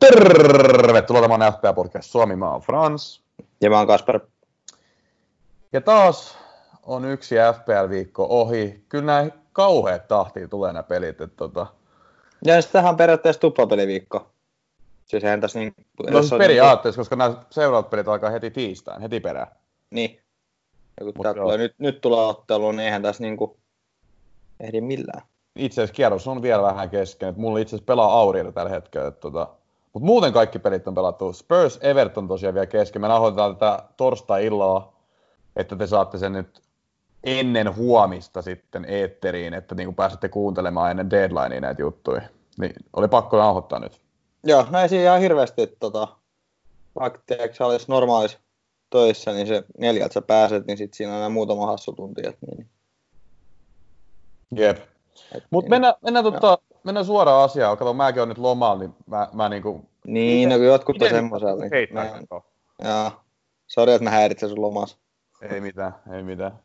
Tervetuloa tämän FPA Podcast Suomi, mä oon Frans. Ja mä oon Kasper. Ja taas on yksi FPL-viikko ohi. Kyllä näin kauheat tahtiin tulee nämä pelit. Että tota... Ja sitten tähän on periaatteessa tuplapeliviikko. Siis eihän tässä niin... No siis periaatteessa, koska nämä seuraavat pelit alkaa heti tiistain, heti perään. Niin. Ja kun tulee, nyt, nyt tulee ottelu, niin eihän tässä niinku ehdi millään. Itse asiassa kierros on vielä vähän kesken. Että mulla itse asiassa pelaa Auriilla tällä hetkellä. Että tota... Mutta muuten kaikki pelit on pelattu. Spurs Everton tosiaan vielä kesken. Me nauhoitetaan tätä torstai-illalla, että te saatte sen nyt ennen huomista sitten eetteriin, että niin kuin pääsette kuuntelemaan ennen deadlinea näitä juttuja. Niin oli pakko nauhoittaa nyt. Joo, no ei siinä ihan hirveästi, tota, vaikka tiedätkö, olisi normaalis töissä, niin se neljältä sä pääset, niin sitten siinä on aina muutama hassu tunti. Niin. Jep. Mutta niin. mennään, mennään, tota, mennään suoraan asiaan. Kato, mäkin olen nyt lomalla, niin mä, mä niinku... Niin, no kun jotkut on semmoisella. Niin, mä, joo. Sori, että mä häiritsen sun lomassa. Ei mitään, ei mitään.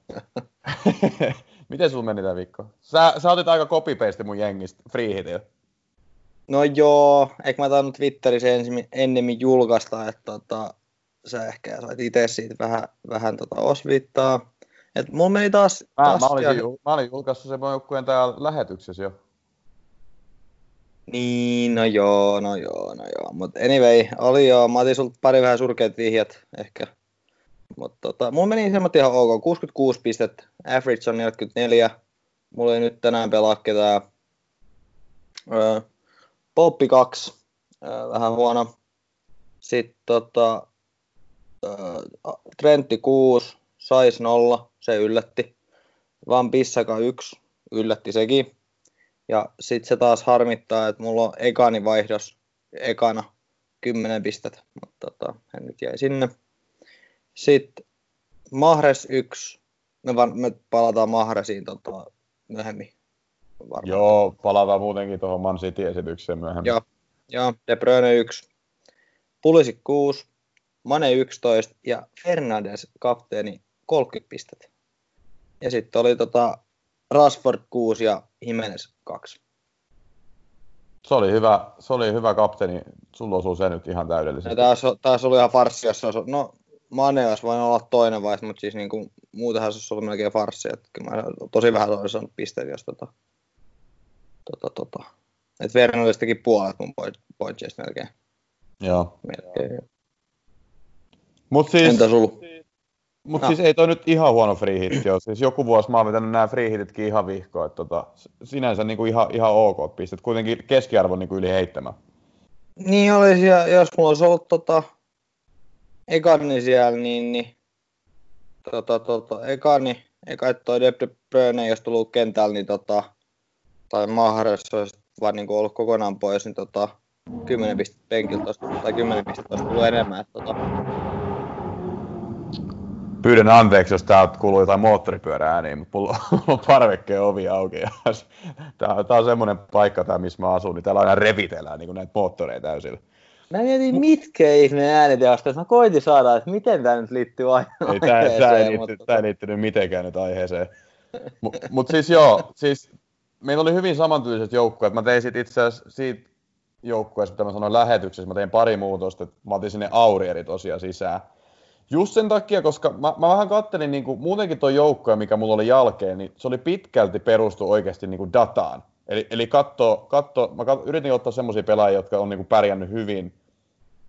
Miten sulla meni tämä viikko? Sä, sä otit aika copy mun jengistä, free No joo, eikö mä tainnut Twitterissä ensin, ennemmin julkaista, että tota, sä ehkä sait itse siitä vähän, vähän tota osvittaa. Et mulla meni taas... Mä, taas mä, olisin, ja... mä olin julkaissut sen joukkueen täällä lähetyksessä jo. Niin, no joo, no joo, no joo. Mutta anyway, oli jo, mä otin sulta pari vähän surkeat vihjat ehkä mutta tota, mulla meni semmoinen ihan ok. 66 pistettä, average on 44. Mulla ei nyt tänään pelaa ketään. Öö, Poppi 2, öö, vähän huono. Sitten tota, öö, Trentti 6, Sais 0, se yllätti. Van Pissaka 1, yllätti sekin. Ja sitten se taas harmittaa, että mulla on ekani vaihdos ekana 10 pistettä, mutta tota, hän nyt jäi sinne. Sitten Mahres 1. Me, var, me palataan Mahresiin tota, myöhemmin. Varmaan. Joo, palataan muutenkin tuohon Man City-esitykseen myöhemmin. Joo, joo De Bruyne 1. Pulisi 6. Mane 11 ja Fernandes kapteeni 30 pistettä. Ja sitten oli tota Rashford 6 ja Jimenez 2. Se oli hyvä, se oli hyvä kapteeni. Sulla osuu se nyt ihan täydellisesti. Ja taas, taas oli ihan farssi, jos on, no Mane olisi voinut olla toinen vaihe, mutta siis niinku, muutenhan se olisi ollut melkein farssi. Että kyllä mä tosi vähän olisi saanut pisteitä, jos tota, tota, tota. Että Fernandes teki puolet mun pointseista melkein. Joo. Melkein. Mut siis, Entä sulla? Mutta no. siis ei toi nyt ihan huono free hit ole. Siis joku vuosi mä oon vetänyt nämä free hititkin ihan vihkoon. Että tota, sinänsä niinku ihan, ihan ok pistet. Kuitenkin keskiarvo niinku yli heittämä. Niin olisi, ja jos mulla olisi ollut tota, ekani siellä, niin, niin tota, tota, ekani, eka toi De Bruyne, jos tullut kentällä, niin tota, tai Mahrez olisi vaan niin ollut kokonaan pois, niin tota, 10 pistettä penkiltä tai 10 pistettä olisi tullut enemmän. Että, tota. Pyydän anteeksi, jos täältä kuuluu jotain moottoripyörää mutta mulla on parvekkeen ovi auki. Tämä on semmoinen paikka, tää, missä mä asun, niin täällä aina revitellään niin näitä moottoreita täysillä. Mä mietin, mitkä ihme ääniteosta. Mä koitin saada, että miten tämä nyt liittyy aiheeseen. Ei, tää, tää, ei liitty, mutta... tää ei liittynyt mitenkään nyt aiheeseen. Mutta mut siis joo, siis meillä oli hyvin samantyylliset joukkueet. Mä tein sit itse asiassa siitä joukkueesta, mitä mä sanoin lähetyksessä, mä tein pari muutosta, että mä otin sinne Aurieri tosiaan sisään. Just sen takia, koska mä, mä vähän kattelin niin kuin, muutenkin tuo joukkue, mikä mulla oli jälkeen, niin se oli pitkälti perustu oikeasti niin kuin dataan. Eli, eli katso, katso, mä katso, yritin ottaa semmoisia pelaajia, jotka on niin kuin pärjännyt hyvin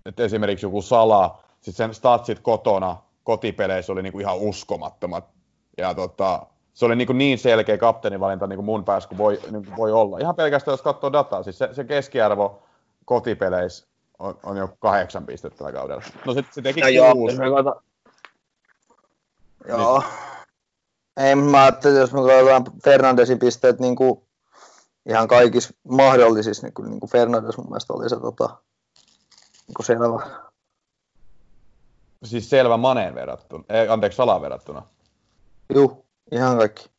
että esimerkiksi joku Sala, sitten sen statsit kotona, kotipeleissä oli niinku ihan uskomattomat. Ja tota, se oli niinku niin selkeä kapteenivalinta niin kuin mun päässä kuin voi, niin kuin voi olla. Ihan pelkästään jos katsoo dataa, siis se, se keskiarvo kotipeleissä on, on jo kahdeksan pistettä tällä kaudella. No sitten se teki no kuusi. Joo, joo. Ei, mä ajattelin, jos me katsotaan Fernandesin pisteet niin kuin ihan kaikissa mahdollisissa, niin kuin, niin kuin Fernandes mun mielestä oli se tota, niin selvä. Siis selvä Maneen verrattuna, ei, anteeksi Salaan verrattuna. Juu, ihan kaikki.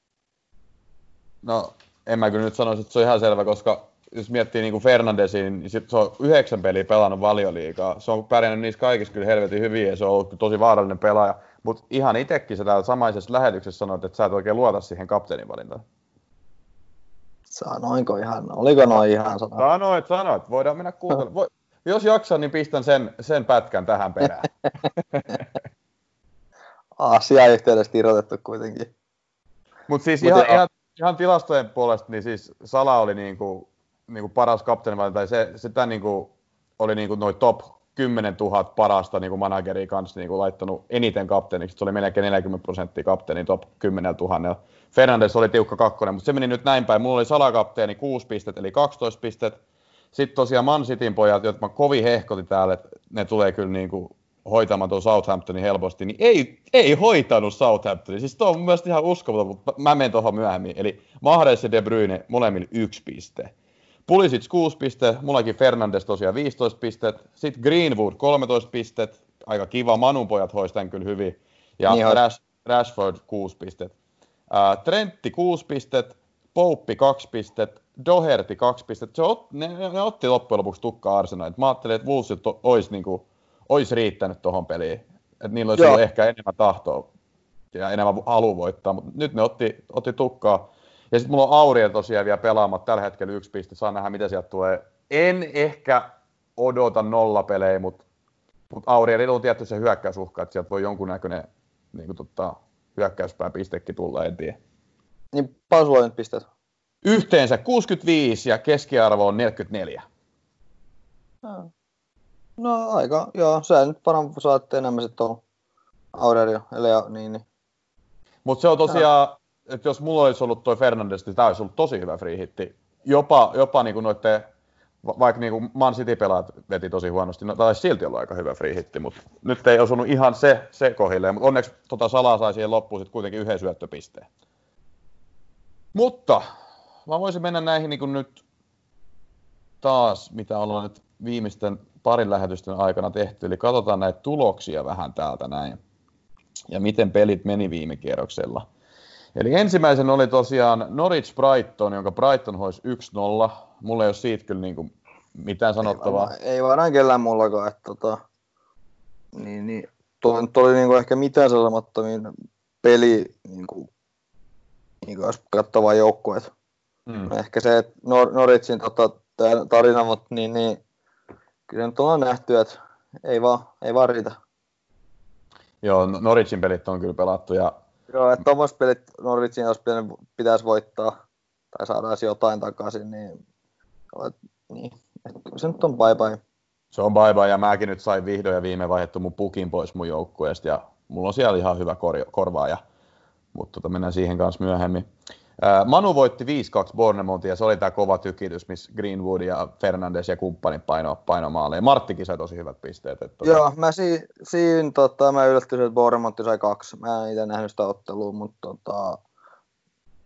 No, en mä kyllä nyt sanoisi, että se on ihan selvä, koska jos miettii niin kuin Fernandesin, niin sit se on yhdeksän peliä pelannut valioliikaa. Se on pärjännyt niissä kaikissa kyllä helvetin hyvin ja se on ollut tosi vaarallinen pelaaja. Mutta ihan itsekin sä täällä samaisessa lähetyksessä sanoit, että sä et oikein luota siihen kapteenin valintaan. Sanoinko ihan, oliko noin ihan sanoa? Sanoit, sanoit. Voidaan mennä kuuntelemaan. jos jaksan, niin pistän sen, sen pätkän tähän perään. Asia-yhteydessä irrotettu kuitenkin. Mutta siis Mut ihan, ihan, ihan, tilastojen puolesta, niin siis Sala oli niinku, niinku paras kapteeni, tai se, sitä niinku, oli niinku noin top 10 000 parasta niin manageria kanssa niin kuin laittanut eniten kapteeniksi. Se oli melkein 40 prosenttia kapteeni top 10 000. Fernandes oli tiukka kakkonen, mutta se meni nyt näin päin. Mulla oli salakapteeni 6 pistet, eli 12 pistet. Sitten tosiaan Man Cityn pojat, jotka mä kovin hehkotin täällä, että ne tulee kyllä niin kuin hoitamaan tuon Southamptonin helposti, niin ei, ei hoitanut Southamptonin. Siis tuo on mun mielestä ihan uskomaton, mutta mä menen tuohon myöhemmin. Eli Mahrez ja De Bruyne molemmille yksi piste. Pulisic 6 pistet, mullakin Fernandes tosiaan 15 pistet, sitten Greenwood 13 pistet, aika kiva, Manun pojat hoisi tämän kyllä hyvin, ja niin Rash, Rashford 6 pistet. Uh, Trentti 6 pistet, Pouppi 2 pistet, Doherty 2 pistet. Se ot, ne, ne, otti loppujen lopuksi tukkaa Arsenalille. Mä ajattelin, että Wolvesit olisi, niinku, olisi riittänyt tuohon peliin. Että niillä olisi ollut ehkä enemmän tahtoa ja enemmän halu voittaa, mutta nyt ne otti, otti tukkaa. Ja sitten mulla on Auriel tosiaan vielä pelaamat tällä hetkellä yksi piste. Saa nähdä, mitä sieltä tulee. En ehkä odota nollapelejä, mutta mut Aurielilla on tietty se hyökkäysuhka, että sieltä voi jonkunnäköinen niin kuin, tota, hyökkäyspään pistekin tulla, en tiedä. Niin paljon nyt pisteet? Yhteensä 65 ja keskiarvo on 44. No, no aika, joo, sä nyt varmaan saatte enemmän sitten tuolla Aurelio, eli niin, niin. Mutta se on tosiaan, että jos mulla olisi ollut toi Fernandes, niin tämä olisi ollut tosi hyvä free hitti. Jopa, jopa niin kuin noitte, vaikka niin kuin Man City pelaat veti tosi huonosti, no, tämä olisi silti ollut aika hyvä free hitti, mutta nyt ei osunut ihan se, se kohilleen, mutta onneksi tota Salaa sai siihen loppuun sitten kuitenkin yhden syöttöpisteen. Mutta mä voisin mennä näihin niin kuin nyt taas, mitä ollaan nyt viimeisten parin lähetysten aikana tehty, eli katsotaan näitä tuloksia vähän täältä näin, ja miten pelit meni viime kierroksella. Eli ensimmäisen oli tosiaan Norwich Brighton, jonka Brighton hoisi 1-0. Mulla ei ole siitä kyllä niin kuin mitään sanottavaa. Ei, ei varmaan kellään mullakaan. Että tota, niin, niin, tuo nyt oli niin kuin ehkä mitään sanomattomin peli niin kuin, niin kuin jos katsovaa joukkueet. Hmm. Ehkä se, että Nor- Norwichin tota, tarina, mutta niin, niin, kyllä nyt on nähty, että ei vaan, ei vaan riitä. Joo, Norwichin pelit on kyllä pelattu ja Joo, että tuommoiset pelit Norwichin, jos pitäisi voittaa tai saadaan jotain takaisin, niin, niin että se nyt on bye bye. Se on bye bye, ja mäkin nyt sain vihdoin ja viime vaihettu mun pukin pois mun joukkueesta, ja mulla on siellä ihan hyvä kor- korvaaja, mutta tota, mennään siihen kanssa myöhemmin. Manu voitti 5-2 Bornemontia ja se oli tämä kova tykitys, missä Greenwood ja Fernandes ja kumppanit paino, paino maalle. Ja Marttikin sai tosi hyvät pisteet. Että tota... Joo, mä si- siinä tota, mä yllättyin, että Bornemontti sai kaksi. Mä en itse nähnyt sitä ottelua, mutta tota,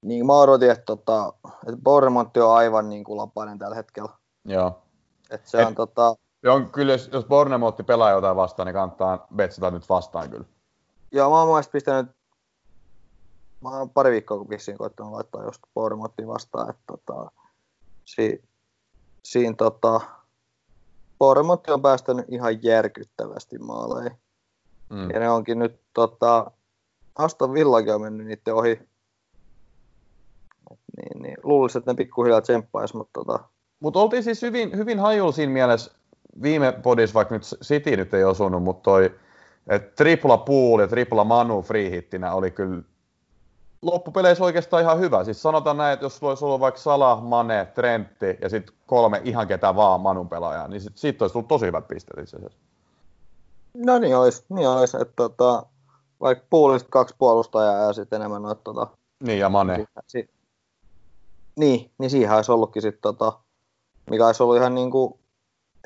niin mä odotin, että, tota, että Bornemontti on aivan niin kuin lapainen tällä hetkellä. Joo. Että se Et, on tota... On, kyllä, jos, jos Bornemontti pelaa jotain vastaan, niin kannattaa betsata nyt vastaan kyllä. Joo, mä oon pistänyt mä oon pari viikkoa vissiin koittanut laittaa just Bournemouthin vastaan, että tota, si, siinä tota, Bournemouth on päästänyt ihan järkyttävästi maaleihin. Mm. Ja ne onkin nyt tota, Aston Villakin on mennyt niiden ohi. Et niin, niin. Luulisin, että ne pikkuhiljaa tsemppaisi, mutta tota... Mutta oltiin siis hyvin, hyvin hajulla siinä mielessä viime podissa, vaikka nyt City nyt ei osunut, mutta toi, että tripla pool ja tripla manu free hittinä oli kyllä loppupeleissä oikeastaan ihan hyvä. Siis sanotaan näin, että jos olisi ollut vaikka Salah, Mane, Trentti ja sitten kolme ihan ketä vaan Manun pelaajaa, niin sit, siitä olisi tullut tosi hyvät pisteet itse asiassa. No niin olisi, niin olisi että tota, vaikka puolista kaksi puolustajaa ja sitten enemmän noita tota, Niin ja Mane. Si, niin, niin siihen olisi ollutkin sitten tota, mikä olisi ollut ihan niin kuin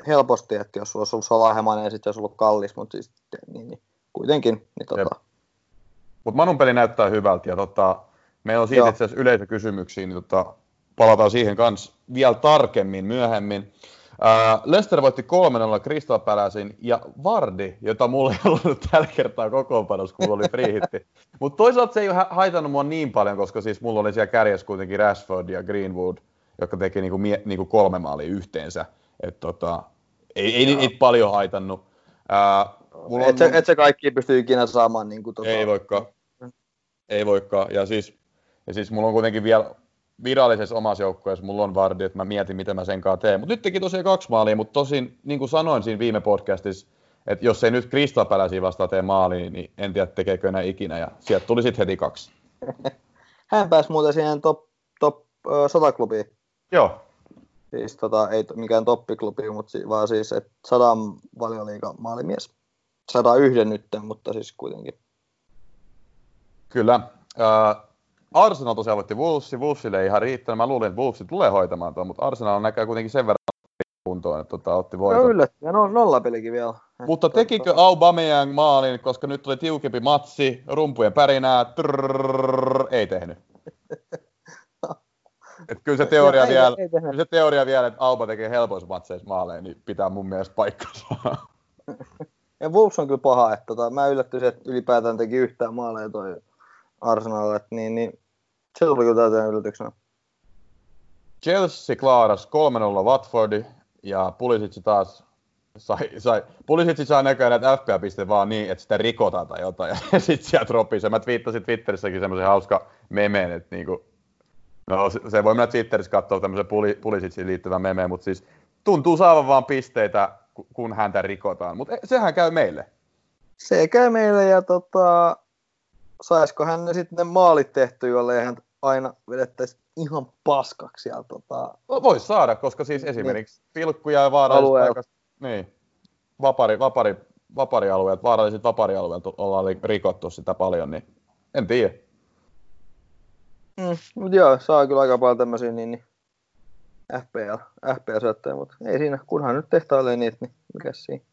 helposti, että jos olisi ollut Salah ja Mane, sitten olisi ollut kallis, mutta siis niin, niin, kuitenkin, niin tota, mutta Manun peli näyttää hyvältä ja tota, meillä on siitä itse asiassa yleisökysymyksiä, niin tota, palataan siihen kanssa vielä tarkemmin myöhemmin. Äh, Lester voitti 3-0 Crystal Palacein ja Vardi, jota mulla ei ollut tällä kertaa kokoonpanossa, kun oli free hitti. Mutta toisaalta se ei haitannut mua niin paljon, koska siis mulla oli siellä kärjessä kuitenkin Rashford ja Greenwood, jotka teki niinku, mie- niinku kolme maalia yhteensä. Et tota, ei, ei niitä paljon haitannut. Äh, Mulla et, on, se, et se kaikki pysty ikinä saamaan. Niin kuin, tota... Ei voikaan. Ei voikaan. Ja siis, ja siis mulla on kuitenkin vielä virallisessa omassa joukkueessa mulla on Vardi, että mä mietin, miten mä sen kanssa teen. Mutta nyt teki tosiaan kaksi maalia, mutta tosin, niin kuin sanoin siinä viime podcastissa, että jos ei nyt Krista Päläsi vastaan tee maali, niin en tiedä tekeekö enää ikinä, ja sieltä tuli sitten heti kaksi. Hän pääsi muuten siihen top, top uh, 100 klubiin. Joo. Siis tota, ei mikään toppiklubi, mutta si- vaan siis, että sadan valioliiga maalimies. Yhden nyt, mutta siis kuitenkin. Kyllä. Uh, Arsenal tosiaan voitti Wolvesin. Wolvesille ei ihan riittänyt. Mä luulin, että Wolves tulee hoitamaan tuon, mutta Arsenal näkee kuitenkin sen verran kuntoon, että tota, otti voiton. No yllätti, ja no, nollapelikin vielä. Mutta tekikö Aubameyang maalin, koska nyt tuli tiukempi matsi, rumpujen pärinää, trrrr, ei tehnyt. Et kyllä se teoria, ei, vielä, ei, ei kyllä se teoria vielä, että Auba tekee helpoissa matseissa maaleja, niin pitää mun mielestä paikkansa. Ja Wolves on kyllä paha, että tota, mä yllättyisin, että ylipäätään teki yhtään maaleja toi Arsenal, että niin, niin se tuli kyllä täyteen yllätyksenä. Chelsea klaaras 3-0 Watfordi ja Pulisic taas sai, sai, Pulisic saa näköjään näitä FPA-pisteitä vaan niin, että sitä rikotaan tai jotain ja sitten sieltä ropii Mä twiittasin Twitterissäkin semmoisen hauska memeen, että niinku, no se voi mennä Twitterissä katsoa tämmöisen Pulisicin liittyvän memeen, mutta siis tuntuu saavan vaan pisteitä, kun häntä rikotaan, mutta sehän käy meille. Se käy meille ja tota, saisiko hän ne sitten ne maalit tehty, jolle hän aina vedettäisi ihan paskaksi. Ja, tota... No, Voisi saada, koska siis esimerkiksi niin. pilkkuja ja vaaralliset niin, vapari, vapari, vaparialueet, vaaralliset vaparialueet ollaan rikottu sitä paljon, niin en tiedä. Mm, mutta joo, saa kyllä aika paljon tämmöisiä niin, niin FPL, FPL-syöttöjä, mutta ei siinä, kunhan nyt tehtailee niitä, niin mikä siinä.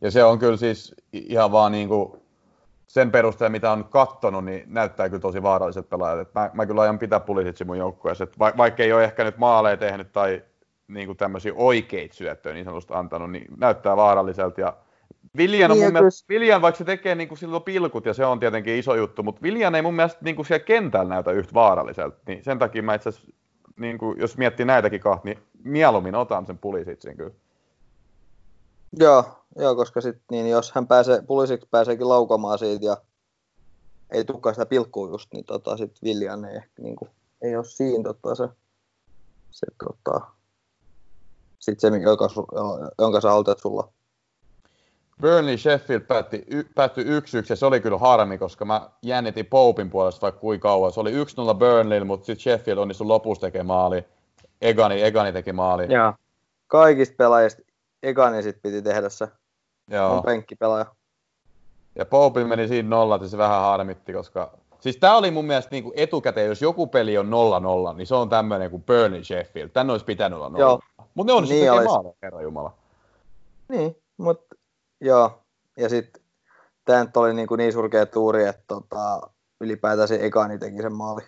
Ja se on kyllä siis ihan vaan niin kuin sen perusteella, mitä on kattonut, niin näyttää kyllä tosi vaaralliset pelaajat. Et mä, mä kyllä aion pitää Pulisitsin mun joukkueessa. Va, vaikka ei ole ehkä nyt maaleja tehnyt tai niin kuin tämmöisiä oikeita syöttöjä niin sanotusti antanut, niin näyttää vaaralliselta. Ja Viljan, on niin, mun mielestä, Viljan, vaikka se tekee niin kuin silloin pilkut, ja se on tietenkin iso juttu, mutta Viljan ei mun mielestä niin kuin siellä kentällä näytä yhtä vaaralliselta. Niin sen takia mä itse asiassa, niin kuin, jos miettii näitäkin kahta, niin mieluummin otan sen Pulisitsin kyllä. Joo, joo koska sit, niin jos hän pääsee, Pulisiksi pääseekin laukamaan siitä ja ei tukkaa sitä pilkkua just, niin tota, sit Viljan ei niin kuin, ei ole siinä tota, se, se tota, sit se, jonka, jonka sä haluat, sulla Burnley Sheffield päätti, y, päättyi 1-1 ja se oli kyllä harmi, koska mä jännitin Popin puolesta vaikka kuinka kauan. Se oli 1-0 Burnley, mutta sitten Sheffield onnistui lopussa tekemään maali. Egani, Egani teki maali. Joo. Kaikista pelaajista Egani sitten piti tehdä se. Joo. On penkkipelaaja. Ja Popin meni siinä nollat ja se vähän harmitti, koska... Siis tää oli mun mielestä niinku etukäteen, jos joku peli on 0-0, niin se on tämmöinen kuin Burnley Sheffield. Tän olisi pitänyt olla 0 Mutta ne on niin sitten maaleja, herra Jumala. Niin, mutta joo. Ja sitten tämä nyt oli niin, kuin niin surkea tuuri, että tota, ylipäätään se Egani teki sen maali.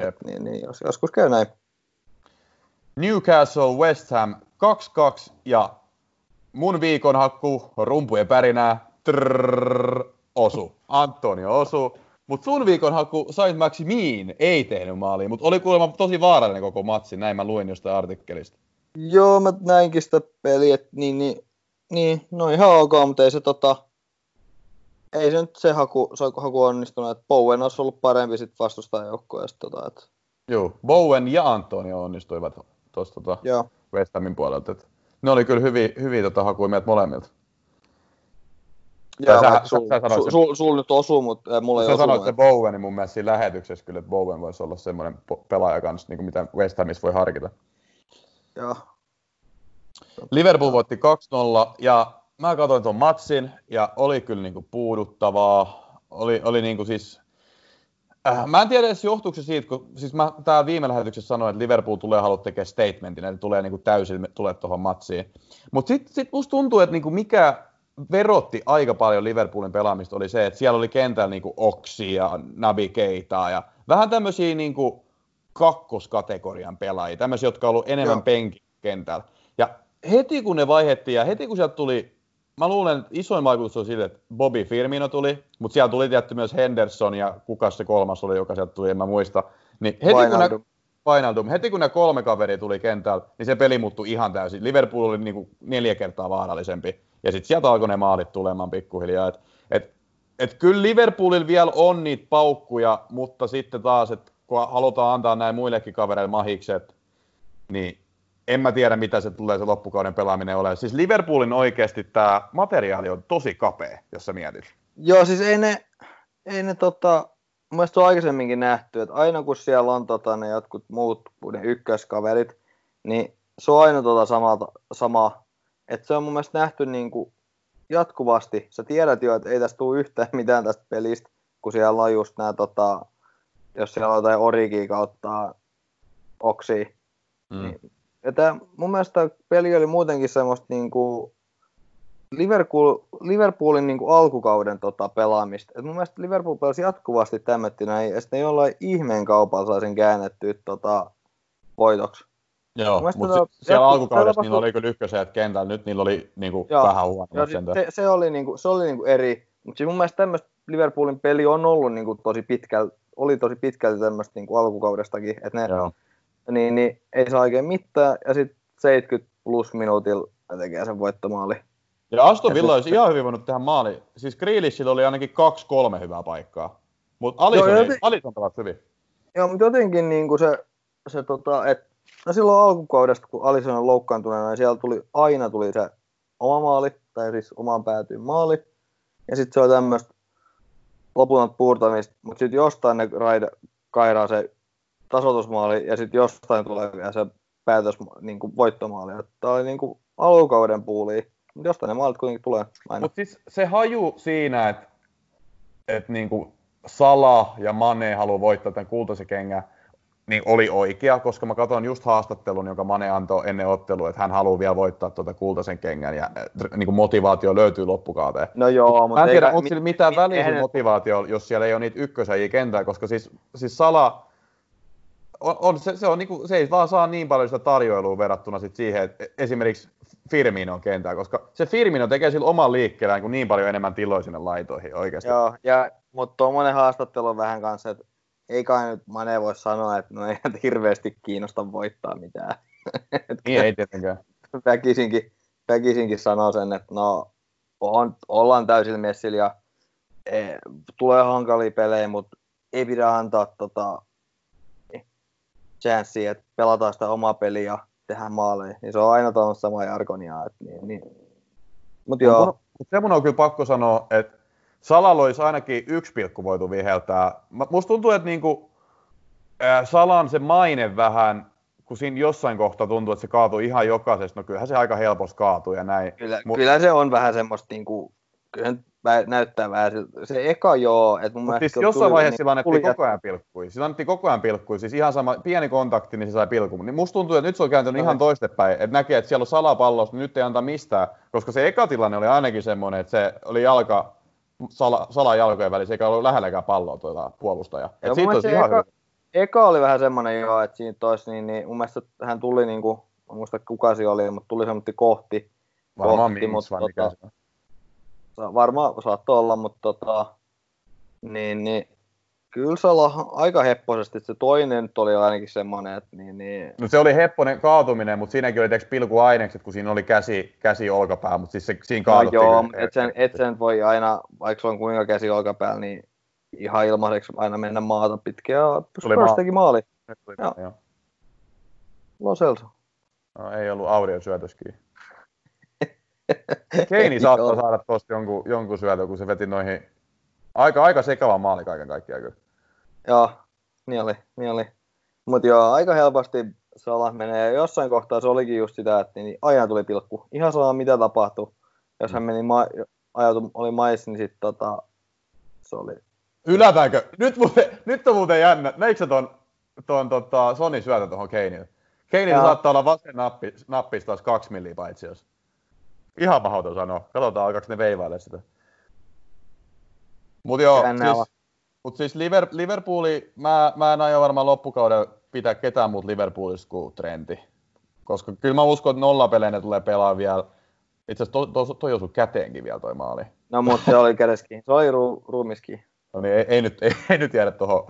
Jep. Niin, niin jos, joskus käy näin. Newcastle, West Ham 2-2 ja mun viikon hakku, rumpujen pärinää, trrrr, osu. Antonio osu. Mutta sun viikon hakku Saint Maximin ei tehnyt maaliin, mutta oli kuulemma tosi vaarallinen koko matsi, näin mä luin jostain artikkelista. Joo, mä näinkin sitä peliä, niin, niin, niin, no ihan ok, mutta ei se tota, ei se nyt se haku, se haku onnistunut, että Bowen olisi ollut parempi sit. Tota, että... Joo, Bowen ja Antonio onnistuivat tuosta tota West Hamin puolelta. Että ne oli kyllä hyviä, hyviä tota, hakuja meiltä molemmilta. Joo, sä, sul, sä, sul, sul, sul, nyt osuu, mutta mulla ei Sä sanoit se Bowen, mun mielestä siinä lähetyksessä kyllä, että Bowen voisi olla semmoinen pelaaja kanssa, niin kuin mitä West Hamissa voi harkita. Joo. Liverpool voitti 2-0 ja mä katsoin tuon matsin ja oli kyllä niin kuin puuduttavaa. Oli, oli niin kuin siis Äh, mä en tiedä edes johtuuko se siitä, kun siis mä täällä viime lähetyksessä sanoin, että Liverpool tulee haluaa tekemään statementin, että tulee niinku täysin tulee tuohon matsiin. Mutta sitten sit musta tuntuu, että niinku mikä verotti aika paljon Liverpoolin pelaamista oli se, että siellä oli kentällä niinku Oksi ja Nabi Keita ja vähän tämmöisiä niinku kakkoskategorian pelaajia, tämmöisiä, jotka on ollut enemmän penkin kentällä. Ja heti kun ne vaihettiin ja heti kun sieltä tuli mä luulen, että isoin vaikutus on sille, että Bobby Firmino tuli, mutta siellä tuli tietty myös Henderson ja kuka se kolmas oli, joka sieltä tuli, en mä muista. Niin heti Vainaldum. kun Vainaldum. Heti kun ne kolme kaveria tuli kentällä, niin se peli muuttui ihan täysin. Liverpool oli niinku neljä kertaa vaarallisempi. Ja sitten sieltä alkoi ne maalit tulemaan pikkuhiljaa. Et, et, et kyllä Liverpoolilla vielä on niitä paukkuja, mutta sitten taas, että kun halutaan antaa näin muillekin kavereille mahikset, niin en mä tiedä, mitä se tulee se loppukauden pelaaminen ole. Siis Liverpoolin oikeasti tämä materiaali on tosi kapea, jos sä mietit. Joo, siis ei ne, ei ne tota, mun on aikaisemminkin nähty, että aina kun siellä on tota, ne jotkut muut ne ykköskaverit, niin se on aina tota samaa, sama, että se on mun mielestä nähty niin kuin jatkuvasti. Sä tiedät jo, että ei tästä tule yhtään mitään tästä pelistä, kun siellä on just nämä, tota, jos siellä on jotain origi kautta oksi. Mm. Niin, että mun mielestä peli oli muutenkin semmoista niin kuin Liverpool, Liverpoolin niin kuin alkukauden tota, pelaamista. Et mun mielestä Liverpool pelasi jatkuvasti tämmöttinä, ja sitten jollain ihmeen kaupalla sai sen käännettyä tota, voitoksi. Joo, mutta tota, siellä alkukaudessa niillä oli kyllä ykkösejät kentällä, nyt niillä oli niinku joo, vähän huono. Joo, se, se, oli, niinku, se oli niinku eri, mutta siis mun mielestä tämmöistä Liverpoolin peli on ollut niinku tosi pitkälti, oli tosi pitkälti tämmöistä niinku alkukaudestakin, että ne, joo. Niin, niin, ei saa oikein mitään, ja sitten 70 plus minuutilla tekee sen voittomaali. Ja Aston Villa olisi ihan hyvin voinut tehdä maali. Siis Grealishilla oli ainakin kaksi kolme hyvää paikkaa. Mutta Alisson, Joo, joten... Alisson hyvin. Joo, mutta jotenkin niin kuin se, se tota, että no silloin alkukaudesta, kun Alisson on loukkaantuneena, niin siellä tuli, aina tuli se oma maali, tai siis omaan päätyyn maali. Ja sitten se on tämmöistä loputonta puurtamista, mutta sitten jostain ne raida, kairaa se tasoitusmaali, ja sitten jostain tulee vielä se päätös, niin kuin voittomaali. Tämä oli niin kuin alkukauden puuli. Mutta jostain ne maalit kuitenkin tulee aina. Mutta siis se haju siinä, että et niinku Sala ja Mane haluaa voittaa tämän kultaisen kengän, niin oli oikea, koska mä katson just haastattelun, jonka Mane antoi ennen ottelua, että hän haluaa vielä voittaa tuota kultaisen kengän ja niin kuin motivaatio löytyy loppukauteen. No joo, mutta... Mä en tiedä, onko sillä mitään mi- väliä mi- motivaatio, jos siellä ei ole niitä ykkösäjiä kentällä, koska siis, siis Sala, on, se, se, on niinku, se ei vaan saa niin paljon sitä tarjoilua verrattuna sit siihen, että esimerkiksi Firmino kentällä, koska se Firmino tekee sillä oman liikkeellä niin, niin paljon enemmän tiloja sinne laitoihin oikeasti. Joo, ja, mutta tuommoinen haastattelu on vähän kanssa, että ei kai nyt Mane voi sanoa, että no ei hirveästi kiinnosta voittaa mitään. niin ei tietenkään. Väkisinkin, väkisinkin sanoo sen, että no on, ollaan täysillä messillä ja e, tulee hankalia pelejä, mutta ei pidä antaa tota, chanssiä, että pelataan sitä omaa peliä ja tehdään maaleja. Niin se on aina tuonut samaa jargonia. Niin, niin. Mut joo. Mut se mun on kyllä pakko sanoa, että Salalla olisi ainakin yksi pilkku voitu viheltää. Musta tuntuu, että niinku, äh, Salan se maine vähän, kun siinä jossain kohtaa tuntuu, että se kaatuu ihan jokaisesta, no kyllähän se aika helposti kaatuu ja näin. Kyllä, Mut, kyllä se on vähän semmoista, niinku, kyllä näyttää vähän siltä. Se eka joo, että mun siis jossain vaiheessa sillä annettiin koko ajan pilkkui. Sillä annettiin koko ajan pilkkui, siis ihan sama, pieni kontakti, niin se sai pilkun. Niin musta tuntuu, että nyt se on kääntynyt no. ihan toistepäin, että näkee, että siellä on salapallos, niin nyt ei anta mistään, koska se eka tilanne oli ainakin semmoinen, että se oli jalka, sala, sala jalkojen välissä, eikä ollut lähelläkään palloa tuota puolustaja. Et siitä olisi ihan eka, hyvä. eka oli vähän semmoinen joo, että siinä tois, niin, niin mun mielestä hän tuli niin kuin, muista kuka se oli, mutta tuli semmoinen kohti. Varmaan kohti, mutta, tota, varmaan saattoi olla, mutta tota, niin, niin, kyllä se oli aika hepposesti. Se toinen nyt oli ainakin semmoinen, että niin, niin... No se oli hepponen kaatuminen, mutta siinäkin oli pilku pilkuainekset, kun siinä oli käsi, käsi olkapää, mutta siis se, siinä kaaduttiin. No joo, mutta et sen, et sen voi aina, vaikka se on kuinka käsi olkapäällä, niin ihan ilmaiseksi aina mennä maata pitkin ja Spurs teki maali. Joo. Loselsa. No, ei ollut audio syötöskin. Keini saattaa saada tuosta jonkun, jonkun syötön, kun se veti noihin aika, aika sekava maali kaiken kaikkiaan kyllä. Joo, niin oli, niin oli. Mutta joo, aika helposti Sala menee. Jossain kohtaa se olikin just sitä, että niin aina tuli pilkku. Ihan sama mitä tapahtui. Jos hän meni ma- ajatu, oli mais, niin sitten tota, se oli... Ylätäänkö? Nyt, muuten, nyt on muuten jännä. Näikö sä ton, ton tota, Sony syötä tuohon Keinille? Keinille saattaa olla vasen nappi, nappis taas kaksi milliä paitsi jos. Ihan mahdoton sanoa. Katsotaan, alkaako ne veivaille sitä. Mutta joo, siis, mut siis Liver, Liverpooli, mä, mä en aio varmaan loppukauden pitää ketään muuta Liverpoolista kuin Trenti. Koska kyllä mä uskon, että nollapelejä tulee pelaa vielä. Itse asiassa toi, toi, toi osui käteenkin vielä toi maali. No mutta se oli kädeskin. Se oli ru, ruumiskin. No niin, ei, ei, nyt, ei, ei nyt jäädä tuohon.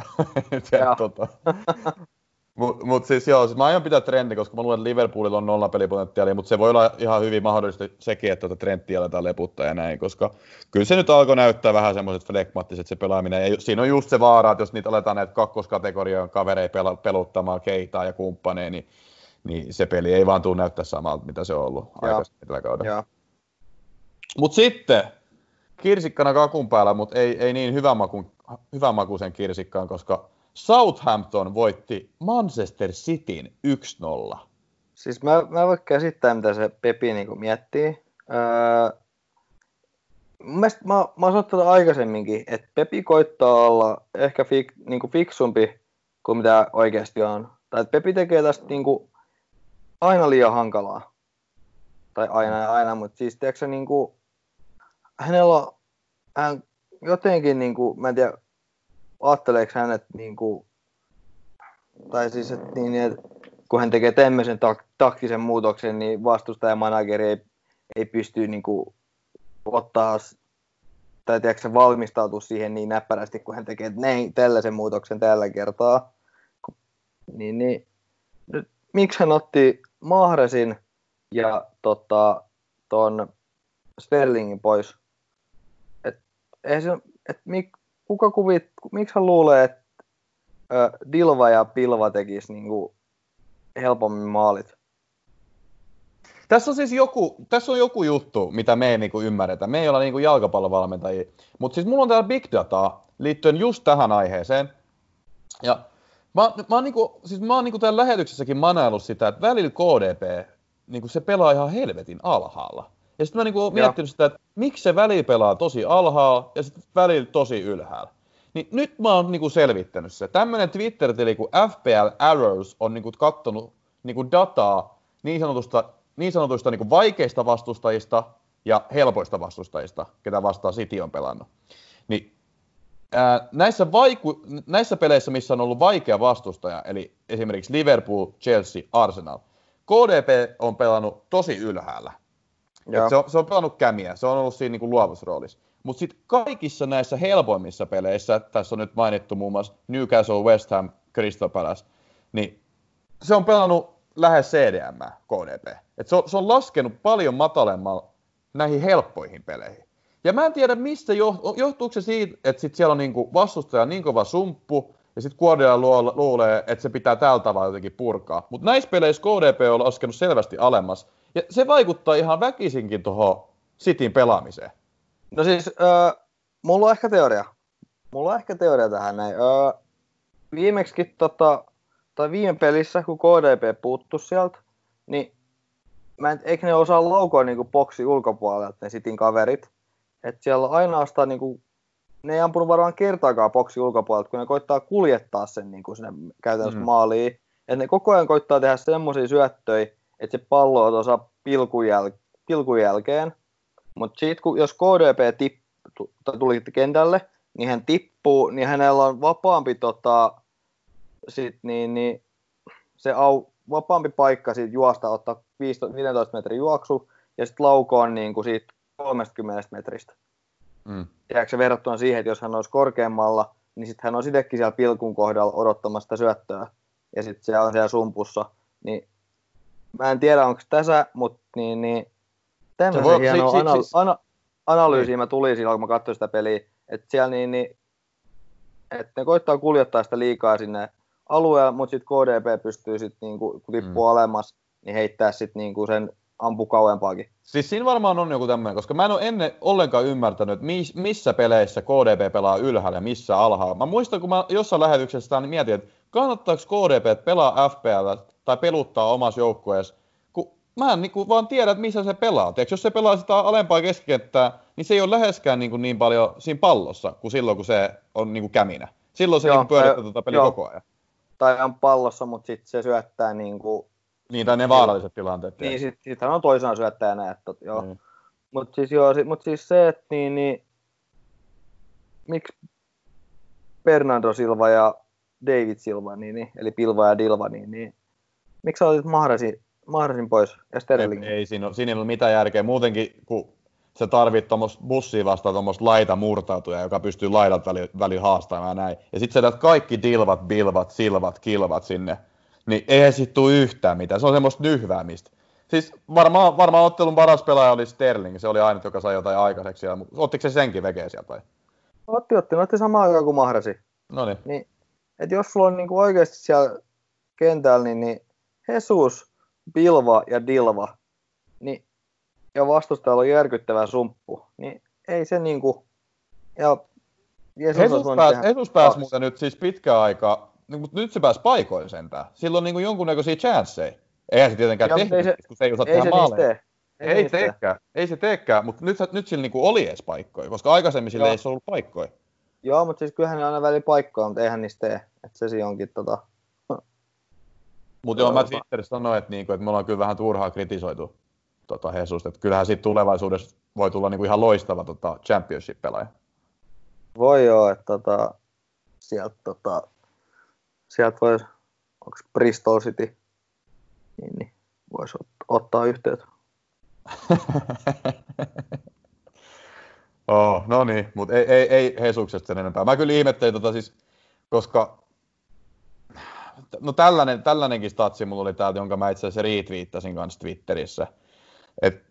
tota. Mutta mut siis joo, siis mä aion pitää trendi, koska mä luulen, että Liverpoolilla on nolla pelipotentiaalia, mutta se voi olla ihan hyvin mahdollista sekin, että tuota trendtiä aletaan leputtaa ja näin, koska kyllä se nyt alkoi näyttää vähän semmoiset flekmattiset se pelaaminen. Ja siinä on just se vaara, että jos niitä aletaan näitä kakkoskategorian kavereita pel- peluttamaan keitaa ja kumppaneja, niin, niin, se peli ei vaan tule näyttää samalta, mitä se on ollut aikaisemmin tällä kaudella. Mutta sitten, kirsikkana kakun päällä, mutta ei, ei niin hyvän, maku, hyvän makuisen kirsikkaan, koska Southampton voitti Manchester Cityn 1-0. Siis mä, mä voin käsittää, mitä se Pepi niin miettii. Öö, mielestä mä, mä oon ottanut aikaisemminkin, että Pepi koittaa olla ehkä fik, niin kuin fiksumpi kuin mitä oikeasti on. Tai että Pepi tekee tästä niin kuin aina liian hankalaa. Tai aina ja aina, mutta siis tiedätkö, niin kuin, hänellä on, hän jotenkin, niin kuin, mä en tiedä, ajatteleeko hän, että niin kuin, tai siis, että, niin, että kun hän tekee tämmöisen tak- taktisen muutoksen, niin vastustajamanageri ei, ei pysty niin kuin, ottaa tai tiedätkö, valmistautua siihen niin näppärästi, kun hän tekee näin, tällaisen muutoksen tällä kertaa. Niin, niin nyt, miksi hän otti Mahresin ja tota, ton Sterlingin pois? Et, et, mik, kuka kuvit, miksi hän luulee, että Dilva ja Pilva tekis niinku helpommin maalit? Tässä on siis joku, tässä on joku juttu, mitä me ei niinku ymmärretä. Me ei olla niinku jalkapallovalmentajia. Mutta siis mulla on täällä big data liittyen just tähän aiheeseen. Ja mä, mä oon, niinku, siis mä oon niinku täällä lähetyksessäkin manaillut sitä, että välillä KDP, niinku se pelaa ihan helvetin alhaalla. Ja sitten mä niinku oon miettinyt sitä, että miksi se väli pelaa tosi alhaalla ja sitten välillä tosi ylhäällä. Niin nyt mä oon niinku selvittänyt se. Tämmönen Twitter-tili kuin FPL Arrows on niinku kattonut niinku dataa niin sanotusta, niin sanotuista niinku vaikeista vastustajista ja helpoista vastustajista, ketä vastaan City on pelannut. Niin ää, näissä, vaiku, näissä peleissä, missä on ollut vaikea vastustaja, eli esimerkiksi Liverpool, Chelsea, Arsenal, KDP on pelannut tosi ylhäällä. Se, on, se on pelannut kämiä, se on ollut siinä niin luovusroolissa. Mutta sitten kaikissa näissä helpoimmissa peleissä, tässä on nyt mainittu muun muassa Newcastle, West Ham, Crystal Palace, niin se on pelannut lähes CDM, KDP. Et se, on, se on laskenut paljon matalemmalla näihin helppoihin peleihin. Ja mä en tiedä, mistä johtuuko se siitä, että sit siellä on niinku vastustaja niin kova sumppu, ja sitten Guardiola luulee, että se pitää tällä tavalla jotenkin purkaa. Mutta näissä peleissä KDP on laskenut selvästi alemmas, ja se vaikuttaa ihan väkisinkin tuohon Cityn pelaamiseen. No siis, äh, mulla on ehkä teoria. Mulla on ehkä teoria tähän näin. Äh, viimeksi tota, tai viime pelissä, kun KDP puuttu sieltä, niin mä en, eikö ne osaa laukoa niin boksi ulkopuolelta, ne Cityn kaverit. Että siellä ainoastaan niin kuin, ne ei ampunut varmaan kertaakaan boksi ulkopuolelta, kun ne koittaa kuljettaa sen niin kuin sinne käytännössä mm. maaliin. Että ne koko ajan koittaa tehdä semmoisia syöttöjä, että se pallo on tuossa pilkun, jäl- pilkun jälkeen. Mutta sitten jos KDP tippu, tuli kentälle, niin hän tippuu, niin hänellä on vapaampi tota, sit, niin, niin, se au, vapaampi paikka siitä juosta ottaa 15, 15 metrin juoksu ja sitten laukoon niin kuin siitä 30 metristä. Mm. Tiedätkö verrattuna siihen, että jos hän olisi korkeammalla, niin sitten hän on itsekin siellä pilkun kohdalla odottamasta syöttöä. Ja sitten se on siellä sumpussa. Niin mä en tiedä, onko tässä, mutta niin, niin tämmöisen voi, hienoa si, ana, si, ana, analyysiä niin. mä tulin silloin, kun mä katsoin sitä peliä, että siellä niin, niin että ne koittaa kuljettaa sitä liikaa sinne alueelle, mutta sitten KDP pystyy sitten niinku, kun tippuu mm. alemmas, niin heittää sitten niinku sen ampu kauempaakin. Siis siinä varmaan on joku tämmöinen, koska mä en ole ennen ollenkaan ymmärtänyt, että missä peleissä KDP pelaa ylhäällä ja missä alhaalla. Mä muistan, kun mä jossain lähetyksessä niin mietin, että kannattaako KDP pelaa FPL tai peluttaa omassa joukkueessa, kun mä en niin kuin vaan tiedä, että missä se pelaa. Tiedätkö, jos se pelaa sitä alempaa keskikenttää, niin se ei ole läheskään niin, kuin niin paljon siinä pallossa kuin silloin, kun se on niin kuin käminä. Silloin se niin pyörittää tuota peliä koko ajan. Tai on pallossa, mutta sitten se syöttää niin kuin... Niin, tai ne vaaralliset tilanteet. Niin, sitten sit hän on toisena syöttäjänä, että joo. Niin. Mutta siis, joo, mut siis se, että niin, niin, miksi Bernardo Silva ja David Silva, niin, niin, eli Pilva ja Dilva, niin, niin miksi sä otit Mahresin, Mahresin pois ja Sterling? Ei, ei siinä, siinä ei ole mitään järkeä. Muutenkin, kun sä tarvit tuommoista bussia vastaan tuommoista laita murtautuja, joka pystyy laidat väli, väli haastamaan ja näin. Ja sitten sä kaikki dilvat, bilvat, silvat, kilvat sinne niin eihän siitä tule yhtään mitään. Se on semmoista nyhväämistä. Siis varmaan, varmaan ottelun paras pelaaja oli Sterling, se oli aina, joka sai jotain aikaiseksi mutta ottiko se senkin vekeä sieltä vai? Otti, otti, otti samaan aikaan kuin mahrasi. No niin. Niin et jos sulla on niinku oikeasti siellä kentällä, niin, niin Jesus, Bilva ja Dilva, niin, ja vastustajalla on järkyttävä sumppu, niin ei se niinku, ja Jesus, Jesus pääsi pääs, pääs muuten nyt siis pitkä aika, niin, mutta nyt se pääsi paikoin sentään. Silloin on niinku jonkunnäköisiä chanceja. Eihän se tietenkään ja, tehnyt, se, kun se ei osaa ei tehdä maaleja. Tee. Ei, ei teekään, ei se teekään, mutta nyt, nyt sillä niinku oli edes paikkoja, koska aikaisemmin sillä Joo. ei ollut paikkoja. Joo, mutta siis kyllähän ne aina väli paikkoja, mutta eihän niistä tee. Että se siinä onkin tota... Mutta joo, mä Twitterissä sanoin, että, niinku, että me ollaan kyllä vähän turhaa kritisoitu tota Hesusta. Että kyllähän siitä tulevaisuudessa voi tulla niinku ihan loistava tota, championship-pelaaja. Voi joo, että tota, sieltä tota, sieltä voi, onko Bristol City, niin, niin voisi ot- ottaa yhteyttä. oh, no niin, mutta ei, ei, ei Hesuksesta sen enempää. Mä kyllä ihmettelin tota siis, koska no tällainen, tällainenkin statsi mulla oli täältä, jonka mä itse asiassa retweettasin kanssa Twitterissä. Et,